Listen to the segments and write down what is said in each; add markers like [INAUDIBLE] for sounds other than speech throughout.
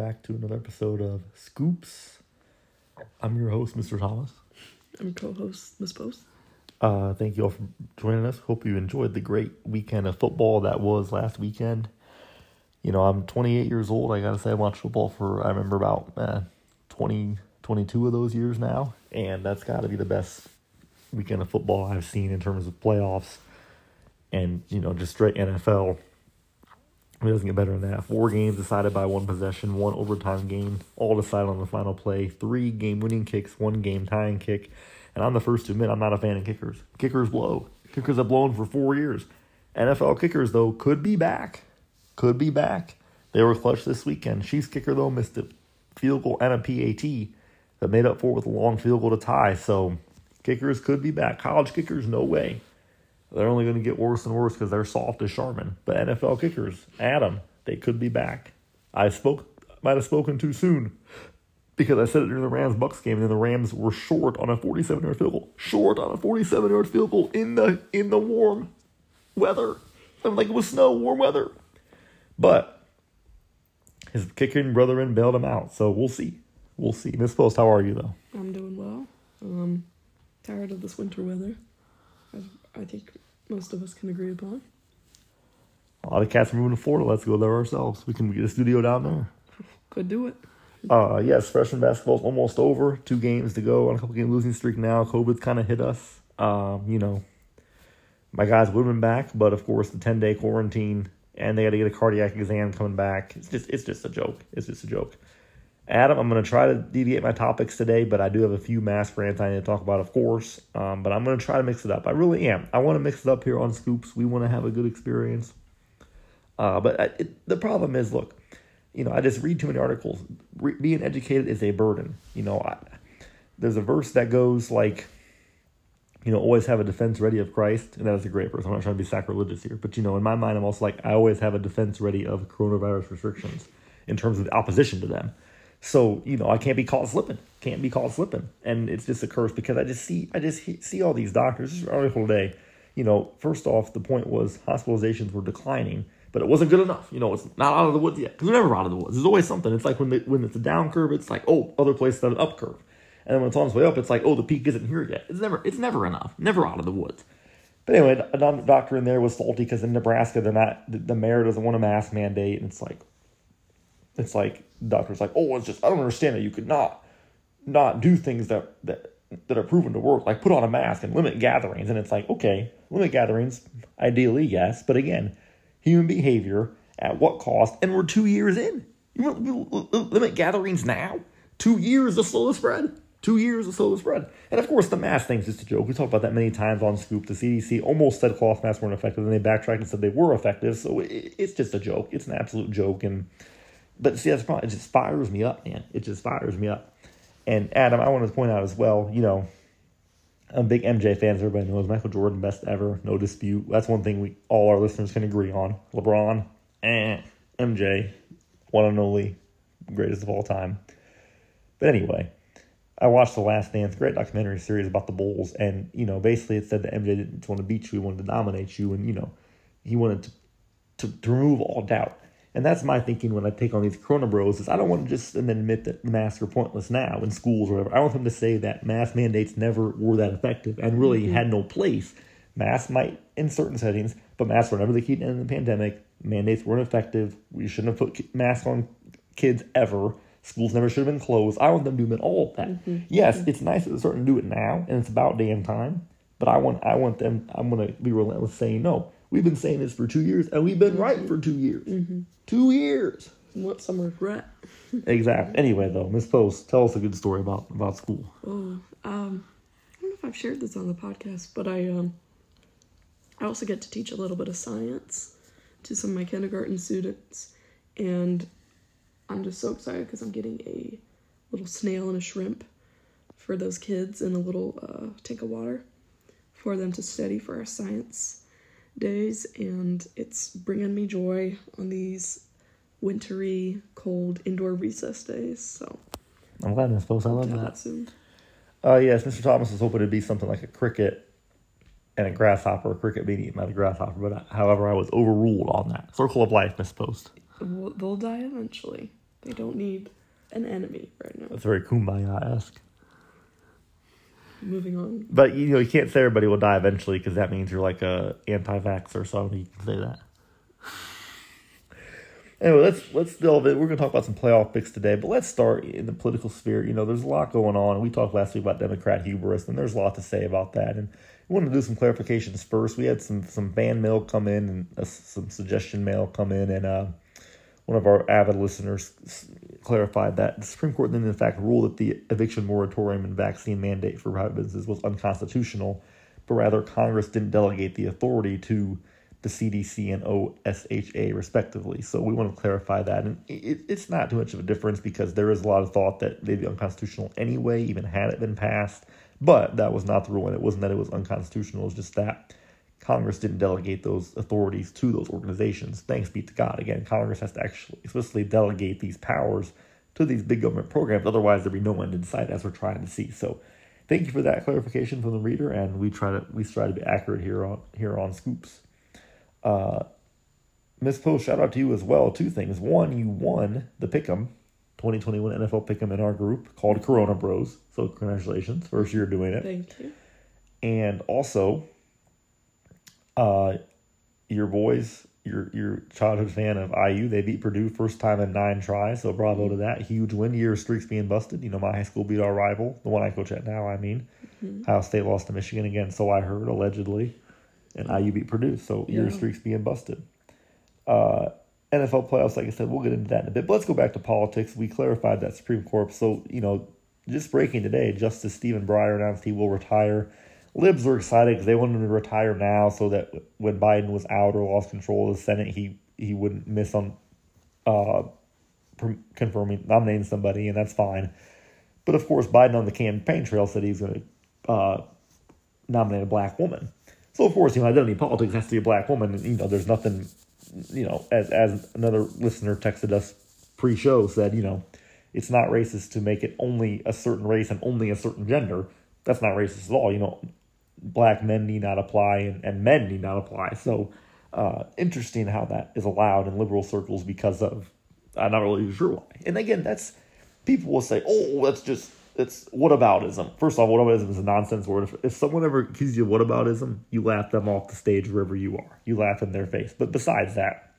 back to another episode of Scoops. I'm your host, Mr. Thomas. I'm co-host Miss Post. Uh, thank you all for joining us. Hope you enjoyed the great weekend of football that was last weekend. You know, I'm 28 years old. I gotta say, I watched football for I remember about uh, 20, 22 of those years now, and that's got to be the best weekend of football I've seen in terms of playoffs and you know just straight NFL. It doesn't get better than that. Four games decided by one possession, one overtime game, all decided on the final play. Three game winning kicks, one game tying kick. And I'm the first to admit I'm not a fan of kickers. Kickers blow. Kickers have blown for four years. NFL kickers, though, could be back. Could be back. They were clutch this weekend. Chiefs kicker, though, missed a field goal and a PAT that made up for it with a long field goal to tie. So kickers could be back. College kickers, no way. They're only going to get worse and worse because they're soft as Charmin. But NFL kickers, Adam, they could be back. I spoke, might have spoken too soon because I said it during the Rams Bucs game, and then the Rams were short on a 47 yard field goal. Short on a 47 yard field goal in the in the warm weather. I'm like it was snow, warm weather. But his kicking brethren bailed him out, so we'll see. We'll see. Miss Post, how are you though? I'm doing well. Um, tired of this winter weather. I, think most of us can agree upon. A lot of cats are moving to Florida. Let's go there ourselves. We can get a studio down there. Could do it. Uh, yes, freshman basketball's almost over. Two games to go on a couple game losing streak now. COVID's kind of hit us. Um, you know, my guys would have been back, but of course the ten day quarantine and they got to get a cardiac exam coming back. It's just it's just a joke. It's just a joke. Adam, I'm going to try to deviate my topics today, but I do have a few mask rants I need to talk about, of course. Um, but I'm going to try to mix it up. I really am. I want to mix it up here on Scoops. We want to have a good experience. Uh, but I, it, the problem is, look, you know, I just read too many articles. Re- being educated is a burden. You know, I, there's a verse that goes like, you know, always have a defense ready of Christ, and that is a great verse. I'm not trying to be sacrilegious here, but you know, in my mind, I'm also like, I always have a defense ready of coronavirus restrictions in terms of opposition to them. So you know, I can't be caught slipping. Can't be caught slipping, and it's just a curse because I just see, I just see all these doctors. This article today. You know, first off, the point was hospitalizations were declining but it wasn't good enough. You know, it's not out of the woods yet because we're never out of the woods. There's always something. It's like when when it's a down curve, it's like oh, other places have an up curve, and then when it's on its way up, it's like oh, the peak isn't here yet. It's never it's never enough. Never out of the woods. But anyway, another doctor in there was salty because in Nebraska they're not the mayor doesn't want a mask mandate, and it's like it's like doctor's like oh, it's just I don't understand that you could not not do things that that that are proven to work, like put on a mask and limit gatherings. And it's like, okay, limit gatherings, ideally, yes. But again, human behavior at what cost? And we're two years in. You want limit gatherings now? Two years to slow spread. Two years to slow spread. And of course, the mask thing's just a joke. We talked about that many times on Scoop. The CDC almost said cloth masks weren't effective, and they backtracked and said they were effective. So it's just a joke. It's an absolute joke. And but see, that's the problem. It just fires me up, man. It just fires me up. And Adam, I wanted to point out as well. You know, I'm a big MJ fan, as everybody knows. Michael Jordan, best ever, no dispute. That's one thing we all our listeners can agree on. LeBron, eh, MJ, one and only, greatest of all time. But anyway, I watched The Last Dance, great documentary series about the Bulls, and you know, basically it said that MJ didn't want to beat you, he wanted to dominate you, and you know, he wanted to to, to remove all doubt. And that's my thinking when I take on these Corona Bros is I don't want to just and then admit that masks are pointless now in schools or whatever. I want them to say that mask mandates never were that effective and really mm-hmm. had no place. Masks might in certain settings, but masks were never the key to end the pandemic. Mandates weren't effective. We shouldn't have put masks on kids ever. Schools never should have been closed. I want them doing all of that. Mm-hmm. Yes, mm-hmm. it's nice that they're starting to do it now, and it's about damn time. But I want I want them. I'm gonna be relentless saying no. We've been saying this for two years, and we've been mm-hmm. right for two years. Mm-hmm. Two years. What some regret. [LAUGHS] exactly. Anyway, though, Miss Post, tell us a good story about about school. Oh, um, I don't know if I've shared this on the podcast, but I um, I also get to teach a little bit of science to some of my kindergarten students, and I'm just so excited because I'm getting a little snail and a shrimp for those kids and a little uh, tank of water for them to study for our science days, and it's bringing me joy on these wintry, cold indoor recess days. So I'm glad, Miss Post. I love that. Soon. Uh, yes, Mr. Thomas was hoping it'd be something like a cricket and a grasshopper, a cricket being eaten by the grasshopper, but I, however, I was overruled on that. Circle of life, Miss Post. They'll die eventually. They don't need an enemy right now. That's very kumbaya esque. Moving on. But you know, you can't say everybody will die eventually because that means you're like a anti-vaxxer, so I don't think you can say that. Anyway, let's let's delve in. We're going to talk about some playoff picks today, but let's start in the political sphere. You know, there's a lot going on. We talked last week about Democrat hubris, and there's a lot to say about that. And we wanted to do some clarifications first. We had some some fan mail come in and uh, some suggestion mail come in, and uh, one of our avid listeners clarified that the Supreme Court then, in fact, ruled that the eviction moratorium and vaccine mandate for private businesses was unconstitutional, but rather Congress didn't delegate the authority to the CDC and OSHA, respectively. So we want to clarify that. And it, it's not too much of a difference because there is a lot of thought that they'd be unconstitutional anyway, even had it been passed. But that was not the rule, and it wasn't that it was unconstitutional, it was just that Congress didn't delegate those authorities to those organizations. Thanks be to God. Again, Congress has to actually explicitly delegate these powers to these big government programs. Otherwise, there'd be no end in sight, as we're trying to see. So, thank you for that clarification from the reader, and we try to we try to be accurate here on here on Scoops. Uh, Miss Post, shout out to you as well. Two things. One, you won the Pick'em 2021 NFL Pick'em in our group called Corona Bros. So congratulations, first year doing it. Thank you. And also, uh, your boys, your your childhood fan of IU, they beat Purdue first time in nine tries. So bravo to that huge win. Year streaks being busted. You know, my high school beat our rival, the one I coach at now. I mean, mm-hmm. Ohio State lost to Michigan again. So I heard allegedly, and IU beat Purdue. So yeah. year streaks being busted. Uh, NFL playoffs, like I said, we'll get into that in a bit. But let's go back to politics. We clarified that Supreme Court. So you know, just breaking today, Justice Stephen Breyer announced he will retire libs were excited because they wanted him to retire now so that when Biden was out or lost control of the Senate, he he wouldn't miss on uh, confirming nominating somebody, and that's fine. But of course, Biden on the campaign trail said he's going to uh, nominate a black woman. So of course, you know, identity politics has to be a black woman. And, you know, there's nothing, you know, as as another listener texted us pre-show said, you know, it's not racist to make it only a certain race and only a certain gender. That's not racist at all. You know, black men need not apply and, and men need not apply. So uh, interesting how that is allowed in liberal circles because of I'm not really sure why. And again, that's people will say, "Oh, that's just it's whataboutism." First off, whataboutism is a nonsense word. If, if someone ever accuses you of whataboutism, you laugh them off the stage wherever you are. You laugh in their face. But besides that,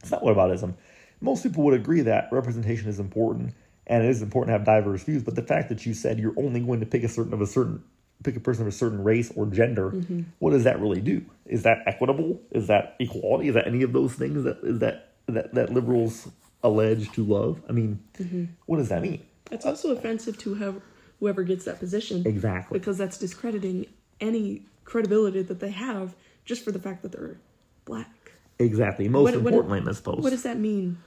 it's not whataboutism. Most people would agree that representation is important and it is important to have diverse views. But the fact that you said you're only going to pick a certain of a certain pick a person of a certain race or gender, mm-hmm. what does that really do? Is that equitable? Is that equality? Is that any of those things that is that that, that liberals allege to love? I mean, mm-hmm. what does that mean? It's also offensive to have whoever gets that position. Exactly. Because that's discrediting any credibility that they have just for the fact that they're black. Exactly. Most what, importantly, what, Miss Post. What does that mean?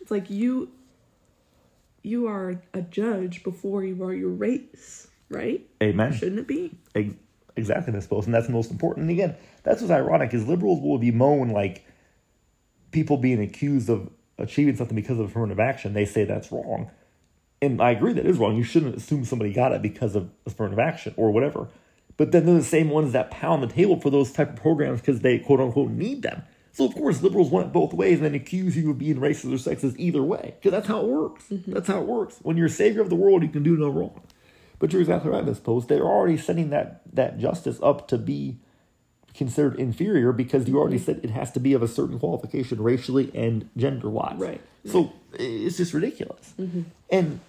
It's like you you are a judge before you are your race right? Amen. Shouldn't it be? Exactly, Miss and that's the most important. And again, that's what's ironic is liberals will bemoan like people being accused of achieving something because of affirmative action. They say that's wrong, and I agree that is wrong. You shouldn't assume somebody got it because of affirmative action or whatever. But then they're the same ones that pound the table for those type of programs because they quote unquote need them. So of course liberals want it both ways and then accuse you of being racist or sexist either way. Because that's how it works. Mm-hmm. That's how it works. When you're savior of the world, you can do no wrong. But you're exactly right, Ms. Post. They're already setting that, that justice up to be considered inferior because you already said it has to be of a certain qualification racially and gender wise. Right. So it's just ridiculous. Mm-hmm. And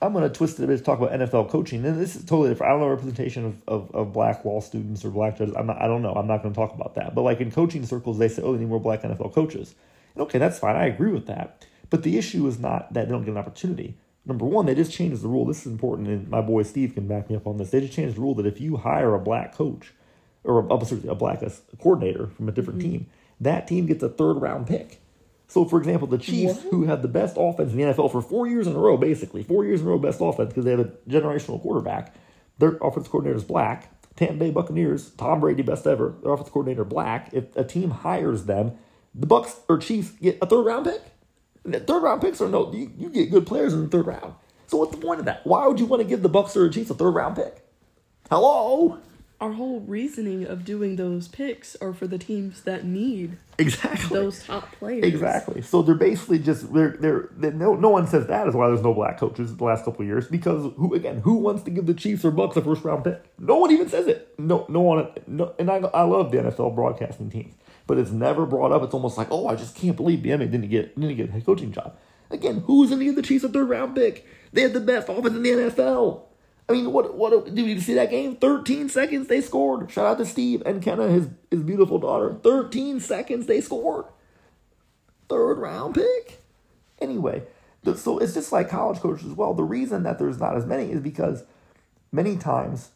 I'm going to twist it a bit to talk about NFL coaching. And this is totally different. I don't know representation of, of, of black law students or black judges. I'm not, I don't know. I'm not going to talk about that. But like in coaching circles, they say, oh, they need more black NFL coaches. And okay, that's fine. I agree with that. But the issue is not that they don't get an opportunity. Number one, they just changed the rule. This is important, and my boy Steve can back me up on this. They just changed the rule that if you hire a black coach or a, a black coordinator from a different mm-hmm. team, that team gets a third round pick. So, for example, the Chiefs, what? who had the best offense in the NFL for four years in a row, basically four years in a row, best offense because they have a generational quarterback. Their offense coordinator is black. Tampa Bay Buccaneers, Tom Brady, best ever. Their offense coordinator black. If a team hires them, the Bucs or Chiefs get a third round pick. Third round picks are no, you, you get good players in the third round. So what's the point of that? Why would you want to give the Bucs or the Chiefs a third round pick? Hello, our whole reasoning of doing those picks are for the teams that need Exactly. those top players. Exactly. So they're basically just they're they're, they no no one says that is why there's no black coaches the last couple of years because who again who wants to give the Chiefs or Bucs a first round pick? No one even says it. No no one no and I I love the NFL broadcasting teams, but it's never brought up. It's almost like oh I just can't believe Bieniemy didn't get didn't get a head coaching job. Again, who's going to give the Chiefs a third round pick? They had the best offense in the NFL. I mean, what what did you see that game? 13 seconds they scored. Shout out to Steve and Kenna, his his beautiful daughter. 13 seconds they scored. Third round pick. Anyway, so it's just like college coaches as well. The reason that there's not as many is because many times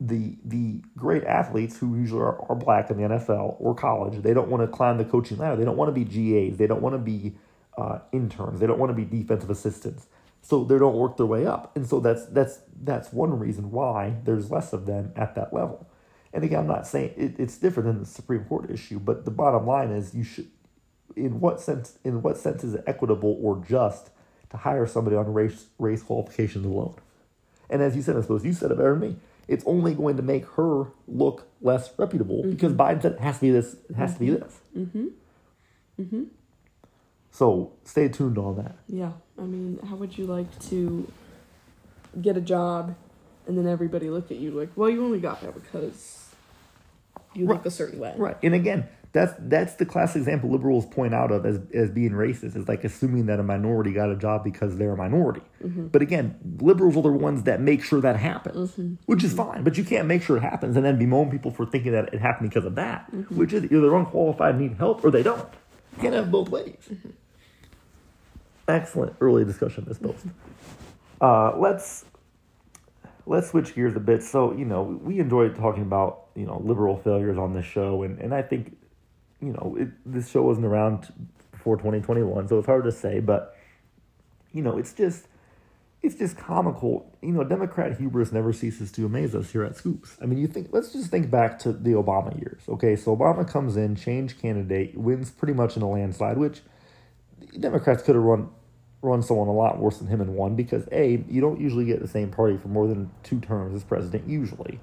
the the great athletes who usually are, are black in the NFL or college, they don't want to climb the coaching ladder. They don't want to be GAs. They don't want to be uh, interns. They don't want to be defensive assistants. So they don't work their way up, and so that's that's that's one reason why there's less of them at that level. And again, I'm not saying it, it's different than the Supreme Court issue, but the bottom line is you should, in what sense, in what sense is it equitable or just to hire somebody on race race qualifications alone? And as you said, I suppose you said it better than me. It's only going to make her look less reputable because Biden said it has to be this. It has to be this. Mm-hmm. Mm-hmm. So stay tuned on that. Yeah. I mean, how would you like to get a job and then everybody look at you like, well, you only got that because you look a certain way. Right. And again, that's that's the classic example liberals point out of as, as being racist is like assuming that a minority got a job because they're a minority. Mm-hmm. But again, liberals are the ones that make sure that happens, mm-hmm. which is fine. But you can't make sure it happens and then bemoan people for thinking that it happened because of that, mm-hmm. which is either they're unqualified, need help, or they don't. You can't have both ways. Excellent early discussion this post. Uh, let's let's switch gears a bit. So, you know, we enjoy talking about, you know, liberal failures on this show. And, and I think, you know, it, this show wasn't around before 2021, so it's hard to say. But, you know, it's just, it's just comical. You know, Democrat hubris never ceases to amaze us here at Scoops. I mean, you think, let's just think back to the Obama years. Okay, so Obama comes in, change candidate, wins pretty much in a landslide, which Democrats could have run run someone a lot worse than him and won because a you don't usually get the same party for more than two terms as president usually.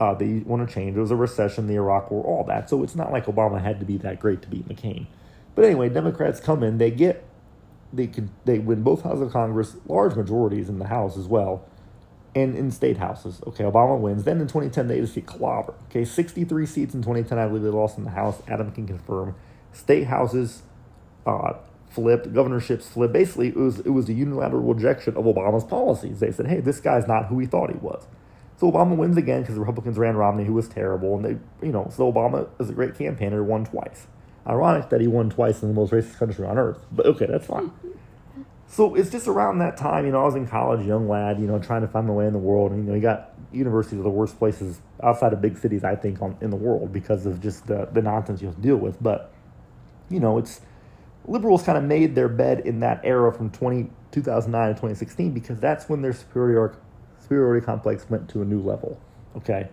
Uh, they want to change. There was a recession, the Iraq War, all that. So it's not like Obama had to be that great to beat McCain. But anyway, Democrats come in, they get they could they win both houses of Congress, large majorities in the House as well, and in state houses. Okay, Obama wins. Then in 2010 they just get clobbered. Okay, 63 seats in 2010. I believe they lost in the House. Adam can confirm. State houses uh, flipped, governorships flipped. Basically, it was it was a unilateral rejection of Obama's policies. They said, "Hey, this guy's not who we thought he was." So Obama wins again because the Republicans ran Romney, who was terrible, and they, you know, so Obama is a great campaigner, won twice. Ironic that he won twice in the most racist country on earth, but okay, that's fine. So it's just around that time, you know, I was in college, young lad, you know, trying to find my way in the world. And, you know, you got universities are the worst places outside of big cities, I think, on, in the world because of just the, the nonsense you have to deal with. But, you know, it's liberals kind of made their bed in that era from 20, 2009 to 2016 because that's when their superiority, superiority complex went to a new level. Okay.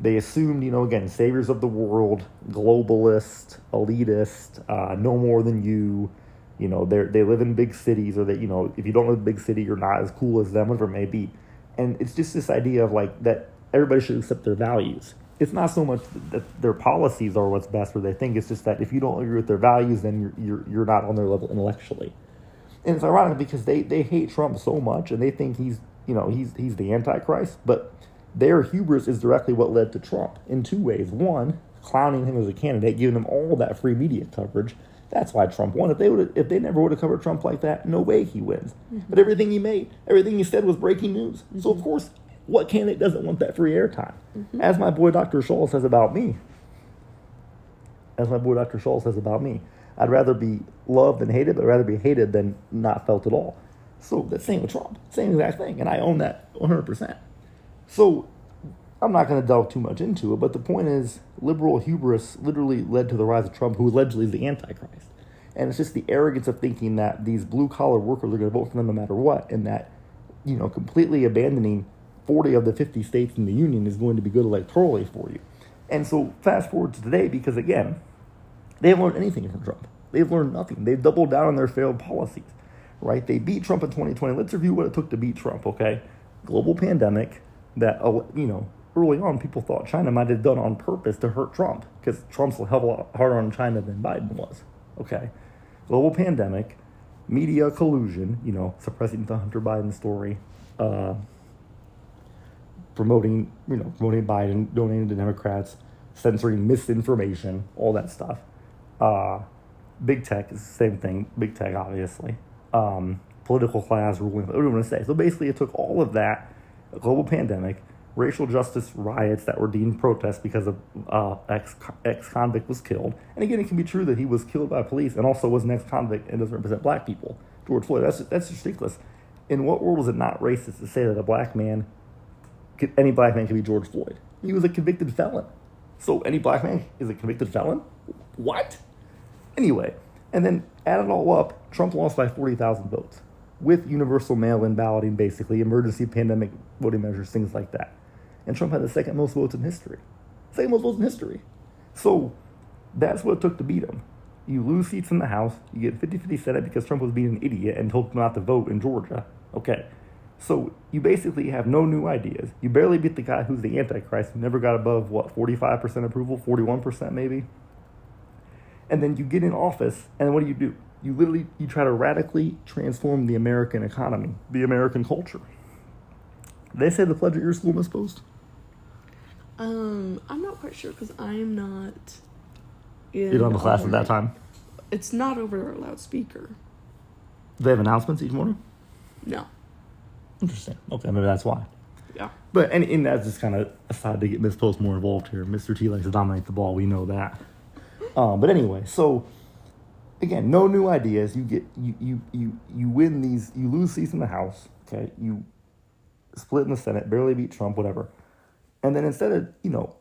They assumed, you know, again, saviors of the world, globalist, elitist, uh, no more than you. You know, they they live in big cities, or that you know, if you don't live in a big city, you're not as cool as them, whatever it may be. And it's just this idea of like that everybody should accept their values. It's not so much that their policies are what's best, or they think it's just that if you don't agree with their values, then you're you're, you're not on their level intellectually. And it's ironic because they, they hate Trump so much and they think he's you know he's he's the antichrist, but their hubris is directly what led to Trump in two ways. One, clowning him as a candidate, giving him all that free media coverage. That's why Trump won. If they would if they never would have covered Trump like that, no way he wins. Mm-hmm. But everything he made, everything he said was breaking news. So of mm-hmm. course, what candidate doesn't want that free airtime? Mm-hmm. As my boy Dr. Scholl says about me, as my boy Dr. Scholl says about me. I'd rather be loved than hated, but I'd rather be hated than not felt at all. So the same with Trump, same exact thing, and I own that 100%. So I'm not going to delve too much into it, but the point is, liberal hubris literally led to the rise of Trump, who allegedly is the Antichrist. And it's just the arrogance of thinking that these blue collar workers are going to vote for them no matter what, and that, you know, completely abandoning 40 of the 50 states in the union is going to be good electorally for you. And so fast forward to today, because again, they haven't learned anything from Trump. They've learned nothing. They've doubled down on their failed policies, right? They beat Trump in 2020. Let's review what it took to beat Trump, okay? Global pandemic that, uh, you know, early on, people thought China might have done on purpose to hurt Trump because Trump's a hell of a lot harder on China than Biden was. Okay, global pandemic, media collusion, you know, suppressing the Hunter Biden story, uh, promoting, you know, promoting Biden, donating to Democrats, censoring misinformation, all that stuff. Uh, big tech is the same thing. Big tech, obviously. Um, political class ruling. What do you want to say? So basically, it took all of that, a global pandemic, racial justice riots that were deemed protests because of uh, ex ex convict was killed. And again, it can be true that he was killed by police and also was an ex convict and doesn't represent black people. George Floyd. That's that's just ridiculous. In what world was it not racist to say that a black man, could, any black man, could be George Floyd? He was a convicted felon. So any black man is a convicted felon? What? Anyway, and then add it all up, Trump lost by 40,000 votes with universal mail in balloting, basically, emergency pandemic voting measures, things like that. And Trump had the second most votes in history. Second most votes in history. So that's what it took to beat him. You lose seats in the House, you get 50 50 Senate because Trump was being an idiot and told them not to vote in Georgia. Okay. So you basically have no new ideas. You barely beat the guy who's the Antichrist, who never got above, what, 45% approval, 41% maybe? And then you get in office and what do you do? You literally you try to radically transform the american economy the american culture. They say the pledge at your school miss post. Um, I'm not quite sure because I am not. In you don't have a class at that time? It's not over a loudspeaker. they have announcements each morning? No. interesting. Okay maybe that's why. Yeah. but and, and that's just kind of aside to get miss post more involved here. Mr t likes to dominate the ball we know that um, but anyway so again no new ideas. You get you you you you win these you lose seats in the house okay? You split in the senate barely beat trump whatever. And then instead of you know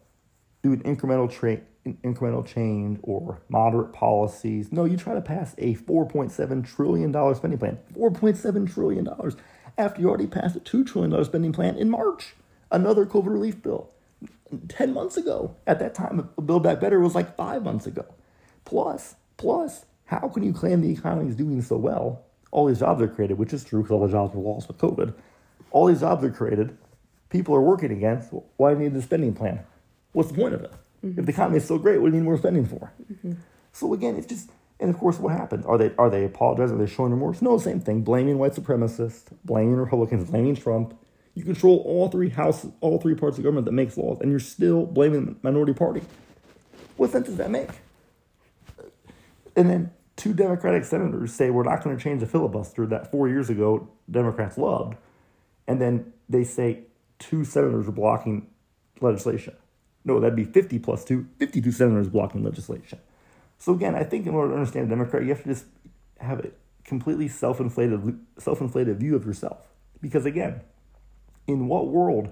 doing incremental tra- incremental change or moderate policies no you try to pass a 4.7 trillion dollar spending plan. 4.7 trillion dollars after you already passed a 2 trillion dollar spending plan in march. Another covid relief bill 10 months ago. At that time, Build Back Better was like five months ago. Plus, plus, how can you claim the economy is doing so well? All these jobs are created, which is true because all the jobs were lost with COVID. All these jobs are created. People are working again. So why do you need the spending plan? What's the point of it? Mm-hmm. If the economy is so great, what do you need more spending for? Mm-hmm. So again, it's just, and of course, what happened? Are they are they apologizing? Are they showing remorse? No, same thing. Blaming white supremacists, blaming Republicans, blaming Trump. You control all three houses, all three parts of government that makes laws, and you're still blaming the minority party. What sense does that make? And then two Democratic senators say we're not going to change the filibuster that four years ago Democrats loved, and then they say two senators are blocking legislation. No, that'd be 50 plus two, 52 senators blocking legislation. So again, I think in order to understand a Democrat, you have to just have a completely self-inflated, self-inflated view of yourself. Because again, in what world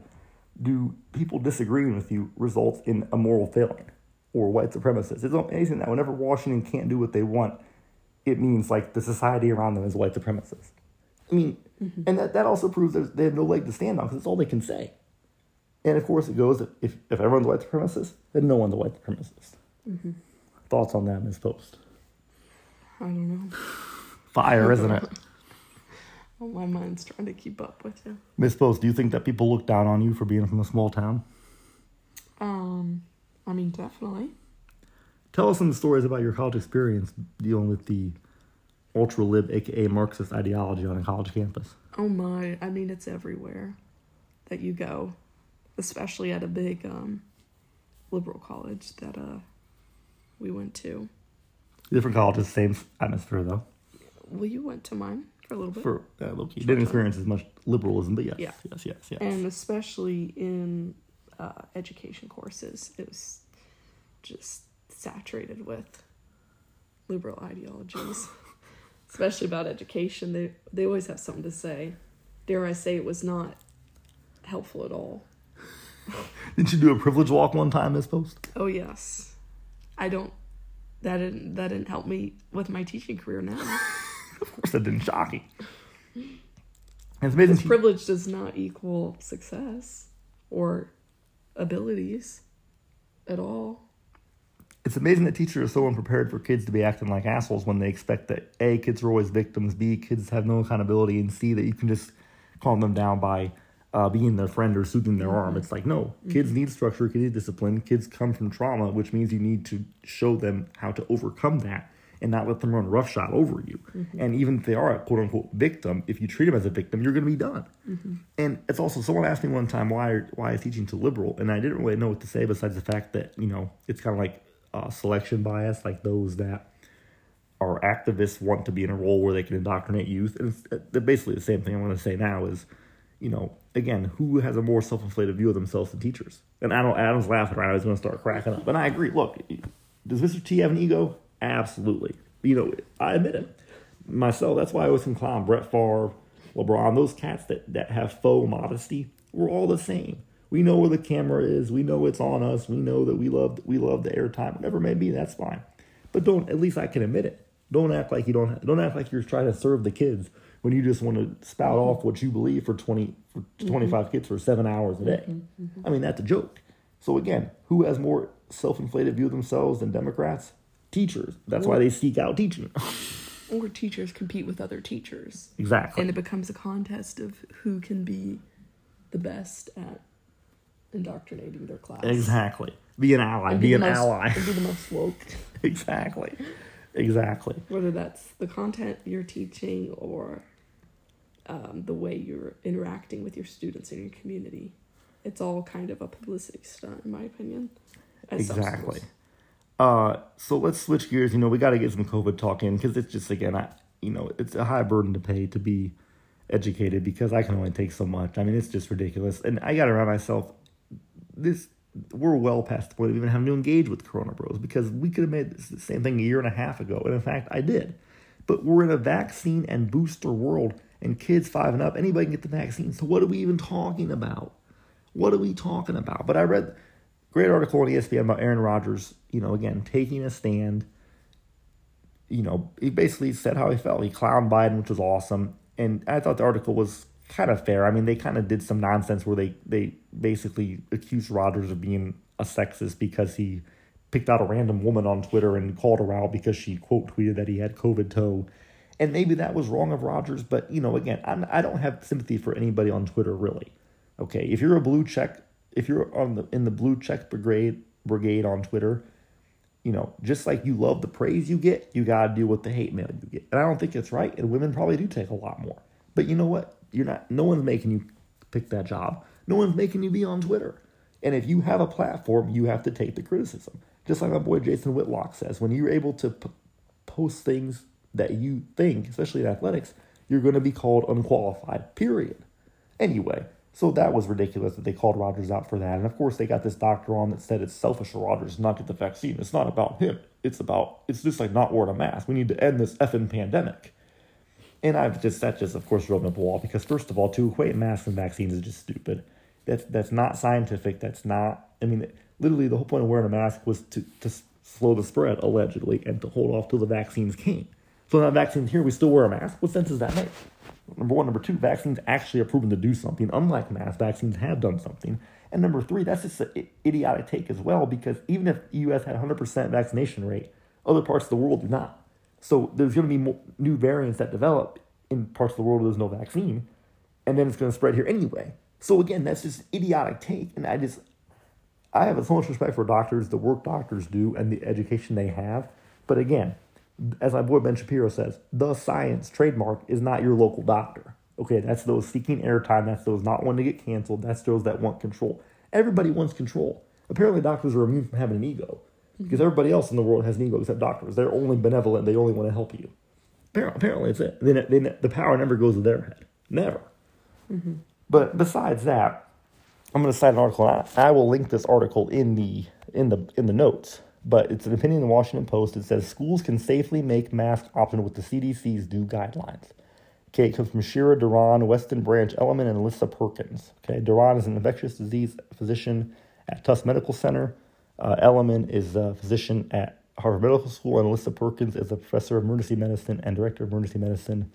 do people disagreeing with you result in a moral failing or white supremacists? It's amazing that whenever Washington can't do what they want, it means like the society around them is white supremacist. I mean, mm-hmm. and that, that also proves there's, they have no leg to stand on because it's all they can say. And of course, it goes if, if, if everyone's white supremacist, then no one's a white supremacist. Mm-hmm. Thoughts on that, Ms. Post? I don't know. Fire, isn't it? [LAUGHS] Well, my mind's trying to keep up with you. Miss Post, do you think that people look down on you for being from a small town? Um, I mean, definitely. Tell us some stories about your college experience dealing with the ultra lib, aka Marxist ideology on a college campus. Oh my! I mean, it's everywhere that you go, especially at a big um, liberal college that uh we went to. Different colleges, same atmosphere though. Well, you went to mine for a little bit, For uh, low key, didn't experience as much liberalism, but yes, Yeah. yes, yes, yes. and especially in uh, education courses, it was just saturated with liberal ideologies. [LAUGHS] especially about education, they they always have something to say. Dare I say, it was not helpful at all. [LAUGHS] Didn't you do a privilege walk one time, Ms. Post? Oh yes, I don't. That didn't that didn't help me with my teaching career now. [LAUGHS] Of course, that didn't shock you. It's amazing. Because privilege does not equal success or abilities at all. It's amazing that teachers are so unprepared for kids to be acting like assholes when they expect that A, kids are always victims, B, kids have no accountability, and C, that you can just calm them down by uh, being their friend or soothing their arm. It's like, no, kids need structure, kids need discipline. Kids come from trauma, which means you need to show them how to overcome that and not let them run roughshod over you. And even if they are a quote unquote victim, if you treat them as a victim, you're going to be done. And it's also someone asked me one time why why is teaching to liberal, and I didn't really know what to say besides the fact that you know it's kind of like uh, selection bias, like those that are activists want to be in a role where they can indoctrinate youth, and it's uh, basically the same thing I'm going to say now is, you know, again, who has a more self-inflated view of themselves than teachers? And Adam, Adam's laughing right. I was going to start cracking up, and I agree. Look, does Mr. T have an ego? Absolutely. You know, I admit it. Myself, that's why I always can clown Brett Favre, LeBron, those cats that, that have faux modesty. We're all the same. We know where the camera is. We know it's on us. We know that we love we love the airtime. Whatever it may be, that's fine. But don't at least I can admit it. Don't act like you don't don't act like you're trying to serve the kids when you just want to spout off what you believe for 20 for mm-hmm. 25 kids for 7 hours a day. Mm-hmm. I mean, that's a joke. So again, who has more self-inflated view of themselves than Democrats? Teachers. That's why they seek out teaching. [LAUGHS] Or teachers compete with other teachers. exactly. And it becomes a contest of who can be the best at indoctrinating their class. Exactly. Be an ally. And Be an most, ally. be the most woke. [LAUGHS] exactly. Exactly. Whether that's the content you're teaching or um, the way you're interacting with your students in your community. It's all kind of a publicity stunt, in my opinion. Exactly. schools. Uh, so let's switch gears. You know, we got to get some COVID talk in because it's just again, I, you know, it's a high burden to pay to be educated because I can only take so much. I mean, it's just ridiculous, and I got remind myself this. We're well past the point of even having to engage with Corona Bros because we could have made the same thing a year and a half ago, and in fact, I did. But we're in a vaccine and booster world, and kids five and up, anybody can get the vaccine. So what are we even talking about? What are we talking about? But I read great article on ESPN about Aaron Rodgers, you know, again, taking a stand. You know, he basically said how he felt. He clowned Biden, which was awesome. And I thought the article was kind of fair. I mean, they kind of did some nonsense where they, they basically accused Rodgers of being a sexist because he picked out a random woman on Twitter and called her out because she quote tweeted that he had COVID toe. And maybe that was wrong of Rodgers, but you know, again, I'm, I don't have sympathy for anybody on Twitter really. Okay, if you're a blue check, if you're on the in the blue check brigade brigade on Twitter, you know, just like you love the praise you get, you gotta deal with the hate mail you get. And I don't think it's right. And women probably do take a lot more. But you know what? You're not. No one's making you pick that job. No one's making you be on Twitter. And if you have a platform, you have to take the criticism. Just like my boy Jason Whitlock says, when you're able to p- post things that you think, especially in athletics, you're going to be called unqualified. Period. Anyway, so that was ridiculous that they called Rodgers out for that. And of course, they got this doctor on that said it's selfish for Rodgers not get the vaccine. It's not about him. It's about, it's just like not wearing a mask. We need to end this effing pandemic. And I've just, that just, of course, drove up a wall because, first of all, to equate masks and vaccines is just stupid. That's, that's not scientific. That's not, I mean, literally, the whole point of wearing a mask was to, to slow the spread, allegedly, and to hold off till the vaccines came. So now vaccines here, we still wear a mask. What sense does that make? Number one. Number two, vaccines actually are proven to do something. Unlike mass vaccines have done something. And number three, that's just an idiotic take as well because even if the U.S. had 100% vaccination rate, other parts of the world do not. So there's going to be new variants that develop in parts of the world where there's no vaccine, and then it's going to spread here anyway. So again, that's just idiotic take, and I just I have so much respect for doctors, the work doctors do, and the education they have. But again, as my boy Ben Shapiro says, the science trademark is not your local doctor. Okay, that's those seeking airtime. That's those not wanting to get canceled. That's those that want control. Everybody wants control. Apparently, doctors are immune from having an ego because mm-hmm. everybody else in the world has an ego except doctors. They're only benevolent. They only want to help you. Apparently, apparently it's it. Then, then the power never goes to their head. Never. Mm-hmm. But besides that, I'm going to cite an article. I, I will link this article in the in the in the notes. But it's an opinion in the Washington Post. It says schools can safely make masks optional with the CDC's new guidelines. Okay, it comes from Shira Doron, Weston Branch Element, and Elissa Perkins. Okay, Doron is an infectious disease physician at Tufts Medical Center. Uh, is a physician at Harvard Medical School, and Elissa Perkins is a professor of emergency medicine and director of emergency medicine,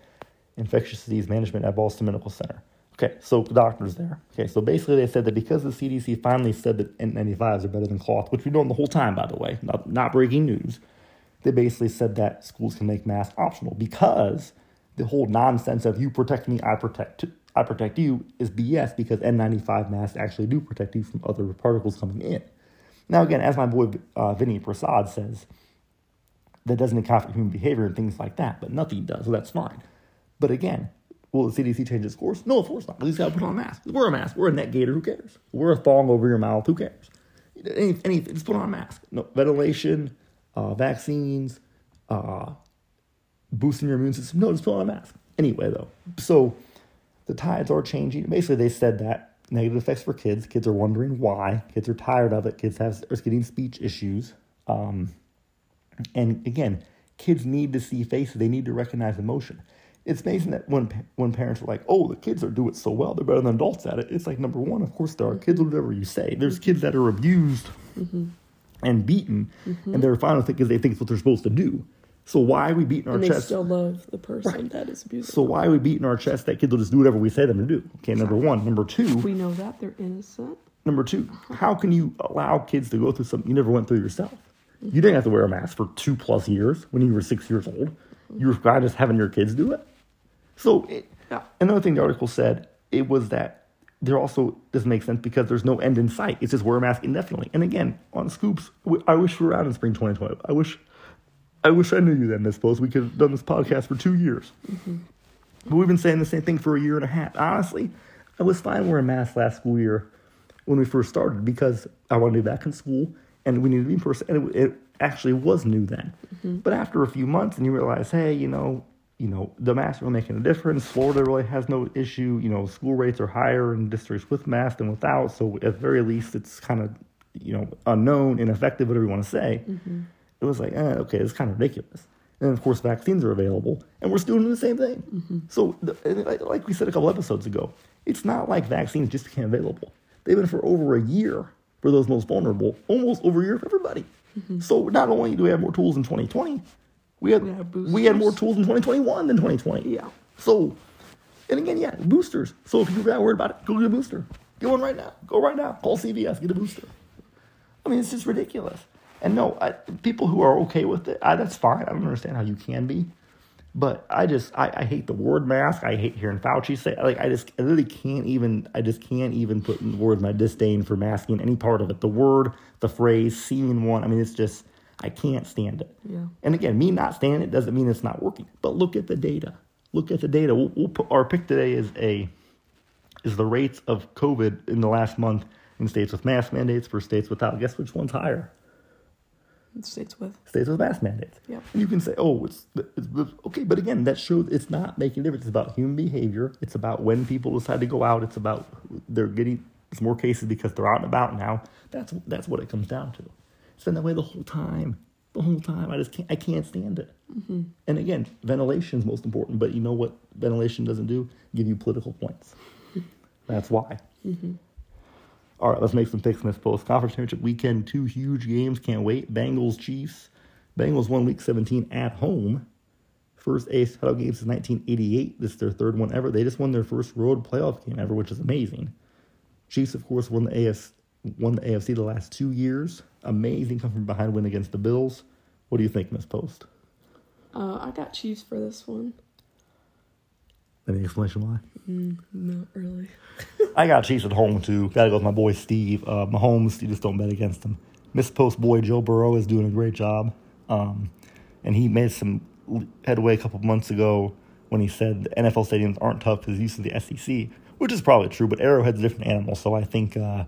infectious disease management at Boston Medical Center. Okay, so doctors there. Okay, so basically they said that because the CDC finally said that N95s are better than cloth, which we've known the whole time, by the way, not, not breaking news, they basically said that schools can make masks optional because the whole nonsense of you protect me, I protect I protect you is BS because N95 masks actually do protect you from other particles coming in. Now, again, as my boy uh, Vinay Prasad says, that doesn't account for human behavior and things like that, but nothing does, so that's fine. But again, will the CDC change its course? No, of course not. At least got to put on a mask. Wear a mask. Wear a neck gaiter. Who cares? Wear a thong over your mouth. Who cares? Any, anything. Just put on a mask. No ventilation, uh, vaccines, uh, boosting your immune system. No, just put on a mask. Anyway, though, so the tides are changing. Basically, they said that negative effects for kids. Kids are wondering why. Kids are tired of it. Kids have are getting speech issues. Um, and again, kids need to see faces. They need to recognize emotion. It's amazing that when when parents are like, "Oh, the kids are doing it so well; they're better than adults at it." It's like number one, of course, there are kids. Whatever you say, there's kids that are abused mm-hmm. and beaten, mm-hmm. and they're fine with it because they think it's what they're supposed to do. So why are we beating our chest? and they chest? still love the person right. that is abusing. So why are we beating our chest that kids will just do whatever we say them to do? Okay, number one. Number two. We know that they're innocent. Number two. How can you allow kids to go through something you never went through yourself? You didn't have to wear a mask for two plus years when you were six years old. You were just having your kids do it. So it, yeah. another thing the article said it was that there also doesn't make sense because there's no end in sight. It's just wear a mask indefinitely. And again, on scoops, I wish we were out in spring 2020. I wish, I wish I knew you then, Miss Post. We could have done this podcast for two years. Mm-hmm. But we've been saying the same thing for a year and a half. Honestly, I was fine wearing a mask last school year when we first started because I wanted to be back in school and we needed to be in person. And it, it actually was new then. Mm-hmm. But after a few months, and you realize, hey, you know, you know, the masks are making a difference. Florida really has no issue. You know, school rates are higher in districts with masks than without. So at the very least, it's kind of, you know, unknown, ineffective, whatever you want to say. Mm-hmm. It was like, eh, okay, it's kind of ridiculous. And of course, vaccines are available, and we're still doing the same thing. Mm-hmm. So, like we said a couple episodes ago, it's not like vaccines just became available. They've been for over a year for those most vulnerable, almost over a year for everybody. Mm-hmm. So not only do we have more tools in 2020, we had we, we had more tools in 2021 than 2020. Yeah. So, and again, yeah, boosters. So if you're that worried about it, go get a booster. Get one right now. Go right now. Call CVS. Get a booster. I mean, it's just ridiculous. And no, I, people who are okay with it, I, that's fine. I don't understand how you can be. But I just I, I hate the word mask. I hate hearing Fauci say like I just I really can't even I just can't even put in words my disdain for masking any part of it. The word, the phrase, seeing one. I mean, it's just I can't stand it. Yeah. And again, me not standing it doesn't mean it's not working. But look at the data. Look at the data. We'll, we'll put, our pick today is a is the rates of COVID in the last month in states with mask mandates for states without. Guess which one's higher? States with states with mask mandates. Yeah. And you can say, oh, it's, it's, okay, but again, that shows it's not making a difference. It's about human behavior. It's about when people decide to go out. It's about they're getting it's more cases because they're out and about now. That's that's what it comes down to. It's been that way the whole time. The whole time. I just can't. I can't stand it. Mm-hmm. And again, ventilation is most important. But you know what? Ventilation doesn't do give you political points. [LAUGHS] That's why. Mm-hmm. All right, let's make some picks in this post. Conference championship weekend, two huge games. Can't wait. Bengals, Chiefs. Bengals won week 17 at home. First AFC title game since 1988. This is their third one ever. They just won their first road playoff game ever, which is amazing. Chiefs, of course, won the AFC, won the AFC the last two years. Amazing come from behind win against the Bills. What do you think, Miss Post? Uh, I got Chiefs for this one. Any explanation why? Mm, not really. [LAUGHS] I got Chiefs at home too. Got to go with my boy Steve. Uh, Mahomes, you just don't bet against him. Miss Post boy Joe Burrow is doing a great job, um, and he made some headway a couple months ago when he said the NFL stadiums aren't tough because he's used to the SEC, which is probably true. But Arrowhead's a different animal, so I think uh,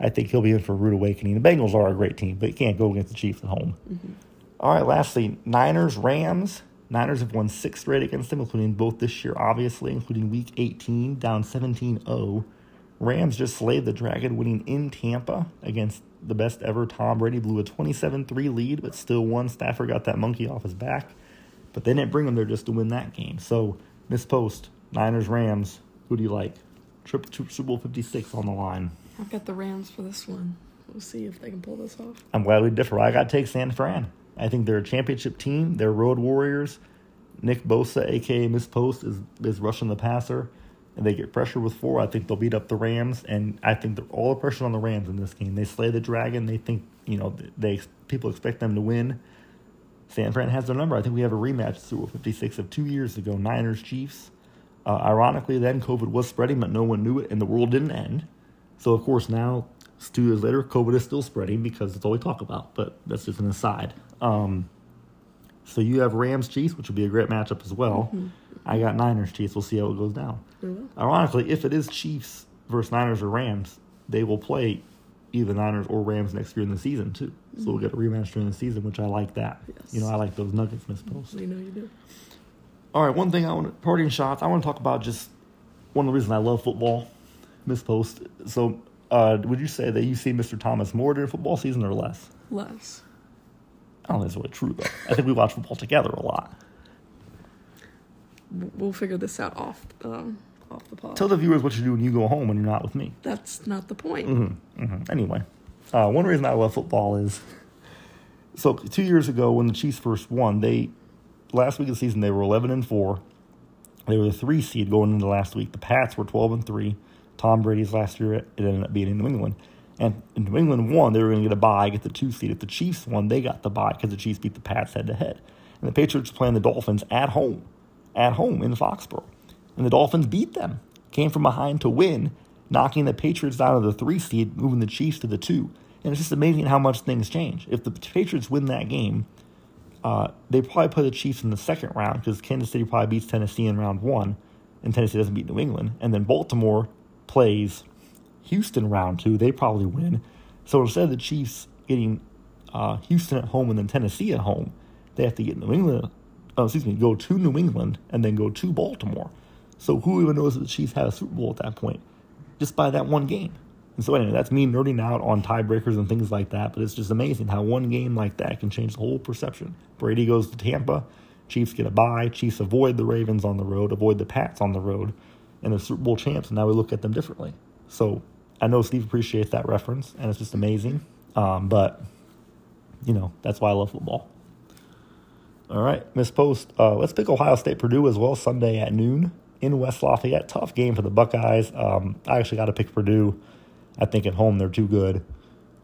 I think he'll be in for a rude awakening. The Bengals are a great team, but you can't go against the Chiefs at home. Mm-hmm. All right, lastly, Niners Rams. Niners have won six straight against them, including both this year, obviously, including week 18, down 17 0. Rams just slayed the Dragon, winning in Tampa against the best ever. Tom Brady blew a 27 3 lead, but still won. Stafford got that monkey off his back. But they didn't bring him there just to win that game. So, Miss Post, Niners, Rams, who do you like? Trip to Super Bowl 56 on the line. I've got the Rams for this one. We'll see if they can pull this off. I'm glad we differ. I got to take San Fran. I think they're a championship team. They're road warriors. Nick Bosa, aka Miss Post, is is rushing the passer, and they get pressure with four. I think they'll beat up the Rams, and I think they're all the pressure on the Rams in this game. They slay the dragon. They think you know they people expect them to win. San Fran has their number. I think we have a rematch through 56 of two years ago, Niners Chiefs. Uh, ironically, then COVID was spreading, but no one knew it, and the world didn't end. So, of course, now two years later, COVID is still spreading because it's all we talk about. But that's just an aside. Um, so you have Rams Chiefs, which will be a great matchup as well. Mm-hmm. I got Niners Chiefs. We'll see how it goes down. Mm-hmm. Ironically, if it is Chiefs versus Niners or Rams, they will play either Niners or Rams next year in the season too. So we'll mm-hmm. get a rematch during the season, which I like that. Yes. You know, I like those nuggets, Miss Post. You know you do. All right, one thing I want to, parting shots. I want to talk about just one of the reasons I love football, Miss Post. So, uh, would you say that you see Mr. Thomas more during football season or less? Less. I don't think that's really true though. I think we watch football together a lot. We'll figure this out off um, off the pod. Tell the viewers what you do when you go home when you're not with me. That's not the point. hmm Anyway, uh, one reason I love football is so two years ago when the Chiefs first won, they last week of the season they were eleven and four. They were the three seed going into last week. The Pats were twelve and three. Tom Brady's last year it ended up being in New England, and New England won. They were going to get a bye, get the two seed. If the Chiefs won, they got the bye because the Chiefs beat the Pats head to head. And the Patriots playing the Dolphins at home, at home in Foxborough, and the Dolphins beat them. Came from behind to win, knocking the Patriots down to the three seed, moving the Chiefs to the two. And it's just amazing how much things change. If the Patriots win that game, uh, they probably play the Chiefs in the second round because Kansas City probably beats Tennessee in round one, and Tennessee doesn't beat New England. And then Baltimore plays Houston round two. They probably win. So instead of the Chiefs getting uh, Houston at home and then Tennessee at home, they have to get New England. Oh, excuse me, go to New England and then go to Baltimore. So who even knows that the Chiefs had a Super Bowl at that point? Just by that one game. And so anyway, that's me nerding out on tiebreakers and things like that. But it's just amazing how one game like that can change the whole perception. Brady goes to Tampa, Chiefs get a bye, Chiefs avoid the Ravens on the road, avoid the Pats on the road, and they're Super Bowl champs. And now we look at them differently. So I know Steve appreciates that reference, and it's just amazing. Um, but you know that's why I love football. All right, Miss Post. Uh, let's pick Ohio State Purdue as well Sunday at noon in West Lafayette. Tough game for the Buckeyes. Um, I actually got to pick Purdue. I think at home they're too good.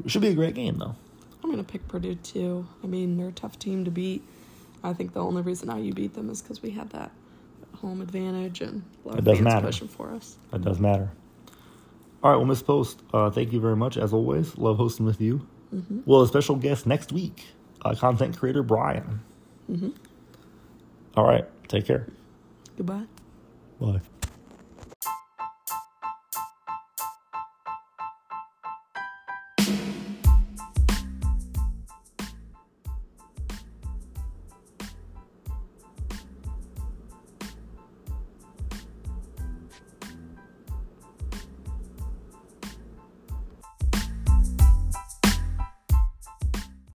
It should be a great game though. I'm gonna pick Purdue too. I mean, they're a tough team to beat. I think the only reason IU beat them is because we had that home advantage and a lot It of does fans matter. pushing for us. That does matter. All right, well, Miss Post, uh, thank you very much as always. Love hosting with you. Well, a special guest next week, uh, content creator Brian. All right, take care. Goodbye. Bye.